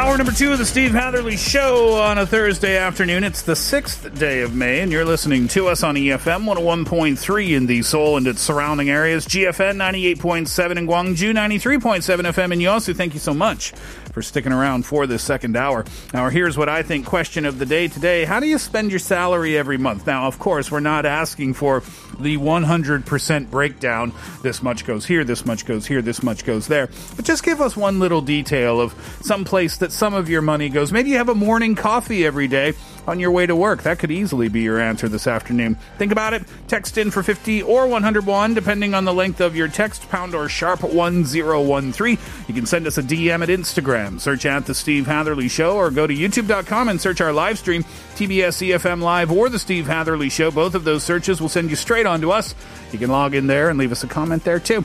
Hour number two of the Steve Hatherly Show on a Thursday afternoon. It's the sixth day of May, and you're listening to us on EFM 101.3 in the Seoul and its surrounding areas, GFN 98.7 in Gwangju, 93.7 FM in Yosu. Thank you so much for sticking around for this second hour. Now, here's what I think question of the day today. How do you spend your salary every month? Now, of course, we're not asking for the 100% breakdown. This much goes here, this much goes here, this much goes there. But just give us one little detail of some place that some of your money goes. Maybe you have a morning coffee every day on your way to work. That could easily be your answer this afternoon. Think about it. Text in for 50 or 101, depending on the length of your text, pound or sharp 1013. You can send us a DM at Instagram. Search at The Steve Hatherly Show or go to youtube.com and search our live stream, TBS EFM Live or The Steve Hatherly Show. Both of those searches will send you straight on to us. You can log in there and leave us a comment there too.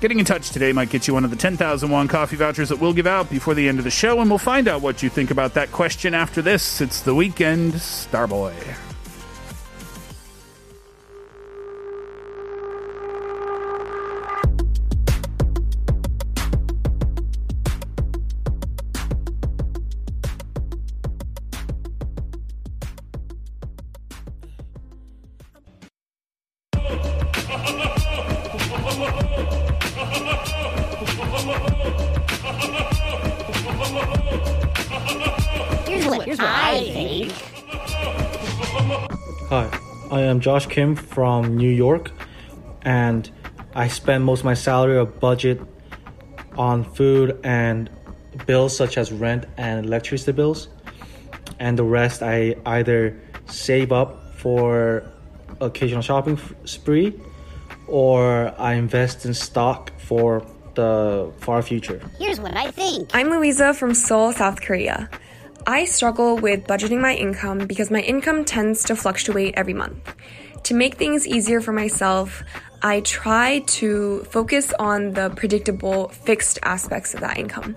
Getting in touch today might get you one of the 10,000 won coffee vouchers that we'll give out before the end of the show, and we'll find out what you think about that question after this. It's the Weeknd Starboy. Here's what, here's what I think. Hi, I am Josh Kim from New York, and I spend most of my salary or budget on food and bills such as rent and electricity bills, and the rest I either save up for occasional shopping spree, or I invest in stock for the far future. Here's what I think. I'm Louisa from Seoul, South Korea. I struggle with budgeting my income because my income tends to fluctuate every month. To make things easier for myself, I try to focus on the predictable, fixed aspects of that income.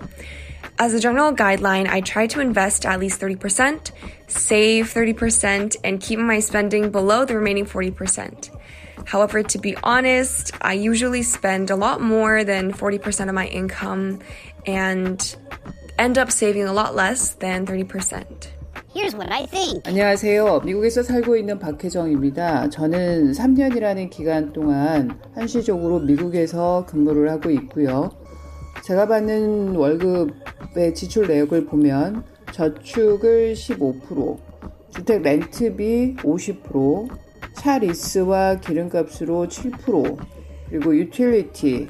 As a general guideline, I try to invest at least 30%, save 30%, and keep my spending below the remaining 40%. However, to be honest, I usually spend a lot more than 40% of my income and end up saving a lot less than 30%. Here's what I think. 안녕하세요. 미국에서 살고 있는 박혜정입니다. 저는 3년이라는 기간 동안 한시적으로 미국에서 근무를 하고 있고요. 제가 받는 월급의 지출 내역을 보면 저축을 15%, 주택 렌트비 50%, 차 리스와 기름값으로 7%, 그리고 유틸리티,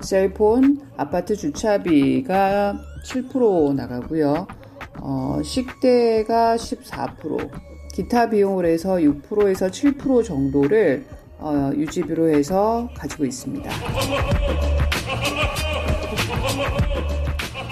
셀폰, 아파트 주차비가 7% 나가고요. 어, 식대가 14%, 기타 비용을 해서 6%에서 7% 정도를 어, 유지비로 해서 가지고 있습니다.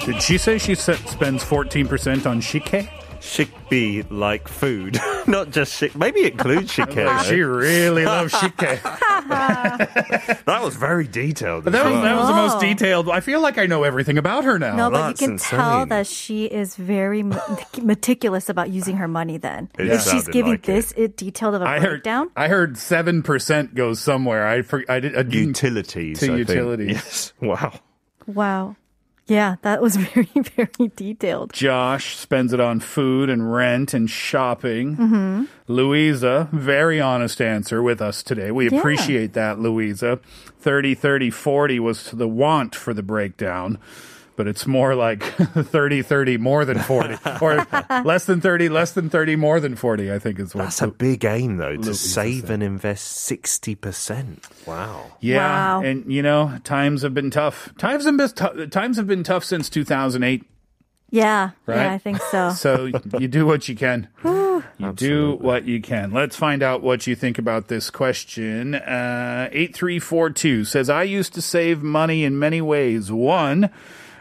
Did she say she spends 14% on shike? Shikbi like food, not just shik. Maybe it includes shike. though. She really loves shike. that was very detailed. But as that was, well. that was the most oh. detailed. I feel like I know everything about her now. No, but you that's can tell insane. that she is very me- meticulous about using her money. Then, It if she's sounded giving like this it detailed of a I heard breakdown. I heard seven percent goes somewhere. I for, I did I didn't- utilities. to I think. utilities. Yes. Wow. Wow, yeah, that was very very detailed. Josh spends it on food and rent and shopping. Mm-hmm. Louisa, very honest answer with us today. We Yeah. appreciate that, Louisa. 30, 30, 40 was the want for the breakdown. But it's more like 30 30 more than 40 or less than 30 less than 30 more than 40 i think is what That's a big aim, though, to save and invest 60%. Wow. yeah Wow. and you know times have been tough times have been tou- times have been tough since 2008 Yeah. Right? Yeah, I think so. so you do what you can you do what you can let's find out what you think about this question uh, 8342 says i used to save money in many ways one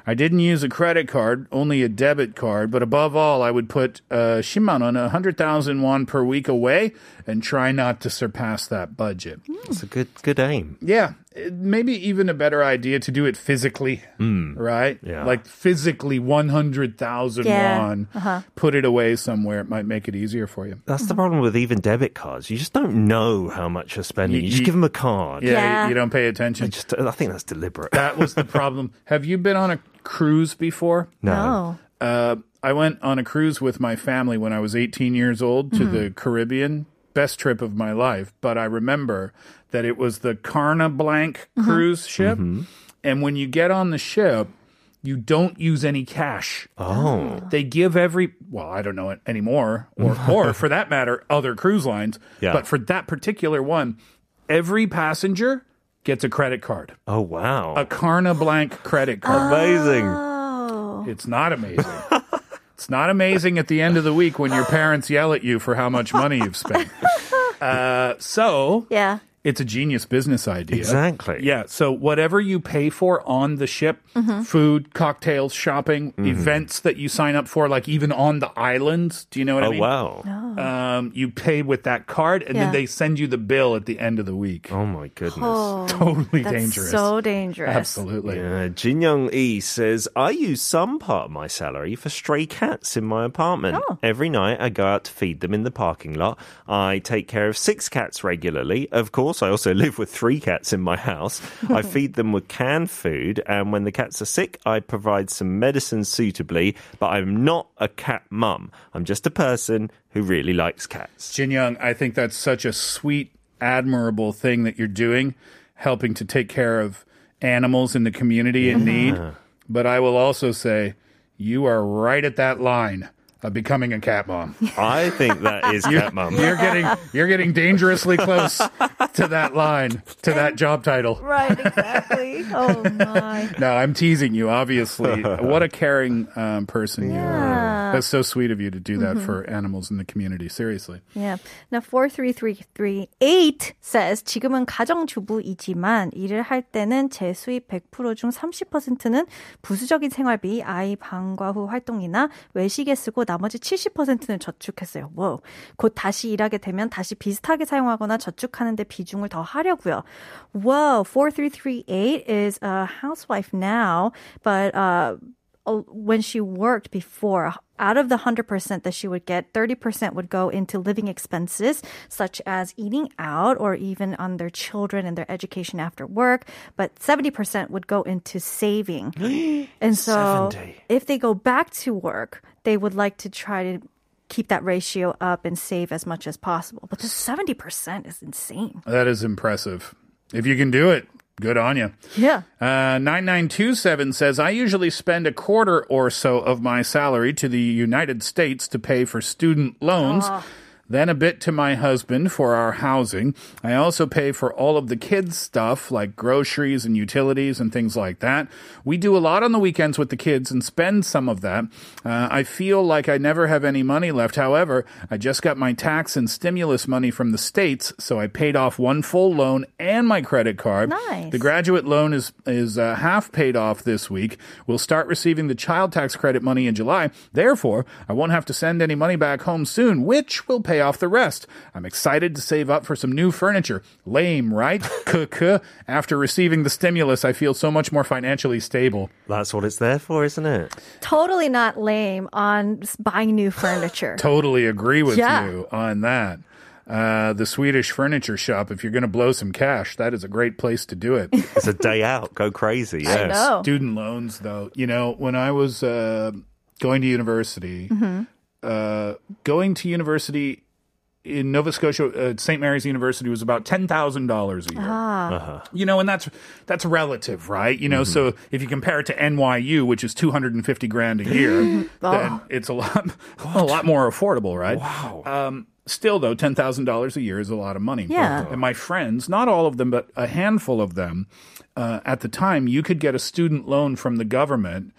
I didn't use a credit card, only a debit card, but above all, I would put uh, 10만 원, 100,000 won per week away and try not to surpass that budget. That's a good good aim. Yeah, maybe even a better idea to do it physically, right? Yeah. Like physically 100,000 Yeah. won, Uh-huh. put it away somewhere. It might make it easier for you. That's the problem with even debit cards. You just don't know how much you're spending. You, You- just give them a card. Yeah, Yeah. You, you don't pay I attention. just I think that's deliberate. that was the problem. Have you been on a cruise before? No. Uh, I went on a cruise with my family when I was 18 years old to the Caribbean. Best trip of my life. But I remember that it was the Carnival mm-hmm. cruise mm-hmm. ship. And when you get on the ship, you don't use any cash. Oh. They give every, well, I don't know it anymore, or, or for that matter, other cruise lines. Yeah. But for that particular one, every passenger gets a credit card, Oh wow. a Carnival credit card. Amazing. Oh. It's not amazing. it's not amazing at the end of the week when your parents yell at you for how much money you've spent. Uh, so Yeah. It's a genius business idea. Exactly. Yeah. So whatever you pay for on the ship, Mm-hmm. food, cocktails, shopping, Mm-hmm. events that you sign up for, like even on the islands. Do you know what I mean? Oh wow. Um, you pay with that card, and Yeah. then they send you the bill at the end of the week. Oh my goodness. Oh, Totally that's dangerous. so dangerous. Absolutely. Yeah, Jin Young E says, I use some part of my salary for stray cats in my apartment. Oh. Every night I go out to feed them in the parking lot. I take care of six cats regularly. Of course, I also live with three cats in my house. I feed them with canned food, and when the cats are sick, I provide some medicine suitably, but I'm not a cat mum. I'm just a person who really likes cats. Jin Young, I think that's such a sweet, admirable thing that you're doing, helping to take care of animals in the community in need. But I will also say, you are right at that line of becoming a cat mom. I think that is cat mum. You're getting you're getting dangerously close to that line, to that job title. Right, exactly. oh my. No, I'm teasing you. Obviously, what a caring um, person you are. That's so sweet of you to do that for animals in the community. Seriously. Yeah. Now 43338 says 지금은 가정주부이지만 일을 할 때는 제 수입 100%중 30%는 부수적인 생활비, 아이 방과 후 활동이나 외식에 쓰고 나머지 70%는 저축했어요. 와. 곧 다시 일하게 되면 다시 비슷하게 사용하거나 저축하는 데 비중을 더 하려고요. Whoa, 4338 is a housewife now, but uh, when she worked before, out of the 100% that she would get, 30% would go into living expenses, such as eating out or even on their children and their education after work. But 70% would go into saving. and so 70. if they go back to work, they would like to try to keep that ratio up and save as much as possible. But the 70% is insane. That is impressive. If you can do it, good on you. Yeah. Uh, 9927 says, I usually spend a quarter or so of my salary to the United States to pay for student loans. Then a bit to my husband for our housing. I also pay for all of the kids' stuff like groceries and utilities and things like that. We do a lot on the weekends with the kids and spend some of that. Uh, I feel like I never have any money left. However, I just got my tax and stimulus money from the States, so I paid off one full loan and my credit card. Nice. The graduate loan is is uh, half paid off this week. We'll start receiving the child tax credit money in July. Therefore, I won't have to send any money back home soon, which will pay off the rest. I'm excited to save up for some new furniture. Lame, right? After receiving the stimulus, I feel so much more financially stable. That's what it's there for, isn't it? Totally not lame on buying new furniture. Totally agree with Yeah. you on that. Uh, the Swedish furniture shop, if you're going to blow some cash, that is a great place to do it. It's a day out. Go crazy. I Yes. know. Student loans, though, you know, when I was uh, going to university, Mm-hmm. uh, going to university in Nova Scotia, uh, St. Mary's University was about ten thousand dollars a year. Ah. You know, and that's that's relative, right? You know, so if you compare it to NYU, which is two hundred and fifty grand a year, then it's a lot a lot more affordable, right? Wow. Um, still, though, ten thousand dollars a year is a lot of money. Yeah. And my friends, not all of them, but a handful of them, uh, at the time, you could get a student loan from the government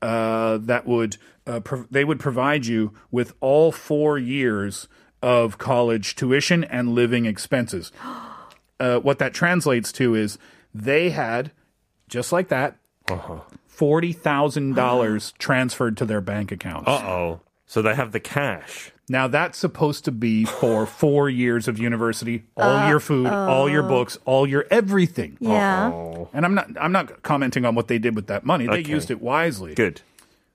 uh, that would uh, prov- they would provide you with all four years of college tuition and living expenses. Uh, what that translates to is they had just like that forty thousand dollars transferred to their bank accounts. Uh oh. So they have the cash. Now that's supposed to be for four years of university, all your food, all your books, all your everything. Yeah. And I'm not I'm not commenting on what they did with that money. They Okay. used it wisely. Good.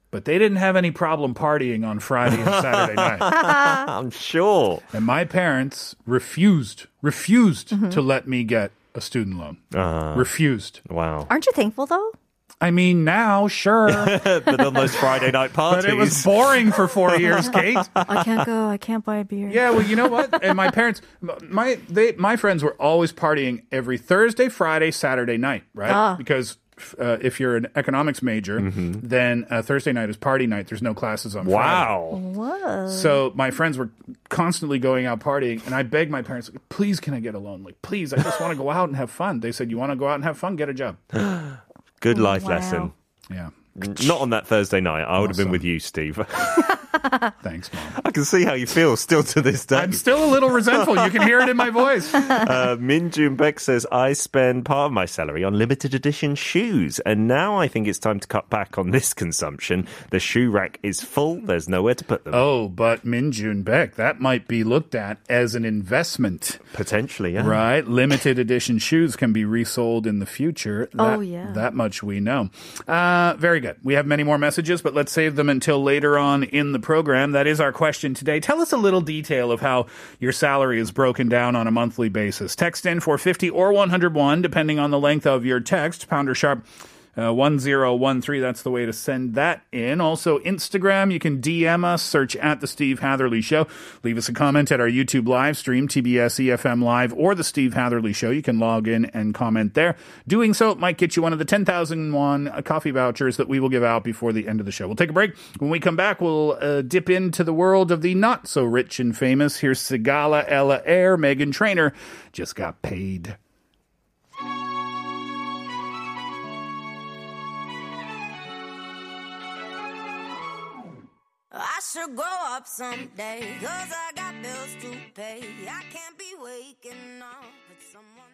But they didn't have any problem partying on Friday and Saturday night. I'm sure. And my parents refused refused to let me get a student loan. Uh, refused. wow. Aren't you thankful though? I mean, now, sure. but on those Friday night parties. but it was boring for four years, Kate. I can't go. I can't buy a beer. Yeah, well, you know what? And my parents, my they, my friends were always partying every Thursday, Friday, Saturday night, right? Ah. Because uh, if you're an economics major, then uh, Thursday night is party night. There's no classes on Friday. Wow. So my friends were constantly going out partying, and I begged my parents, "Please, can I get a loan? Like, please, I just want to go out and have fun." They said, "You want to go out and have fun? Get a job." Good life Wow. lesson. Yeah. Not on that Thursday night. I would have been with you, Steve. Thanks, mom. I can see how you feel still to this day. I'm still a little resentful. You can hear it in my voice. uh, Min Jun Beck says, I spend part of my salary on limited edition shoes, and now I think it's time to cut back on this consumption. The shoe rack is full, there's nowhere to put them. Oh, but Min Jun Beck, that might be looked at as an investment. Potentially, yeah. Right? Limited edition shoes can be resold in the future. That, Oh, yeah. That much we know. Uh, very good. We have many more messages, but let's save them until later on in the program. That is our question today. Tell us a little detail of how your salary is broken down on a monthly basis. Text in for 50 or 101, depending on the length of your text. Pounder sharp. Uh, 1013, that's the way to send that in. Also, Instagram, you can DM us, search at The Steve Hatherly Show. Leave us a comment at our YouTube live stream, TBS EFM Live, or The Steve Hatherley Show. You can log in and comment there. Doing so might get you one of the 10,001 coffee vouchers that we will give out before the end of the show. We'll take a break. When we come back, we'll uh, dip into the world of the not so rich and famous. Here's Sigala Ella Eyre, Meghan Trainor, just got paid. Should grow up someday, cause I got bills to pay. I can't be waking up with someone.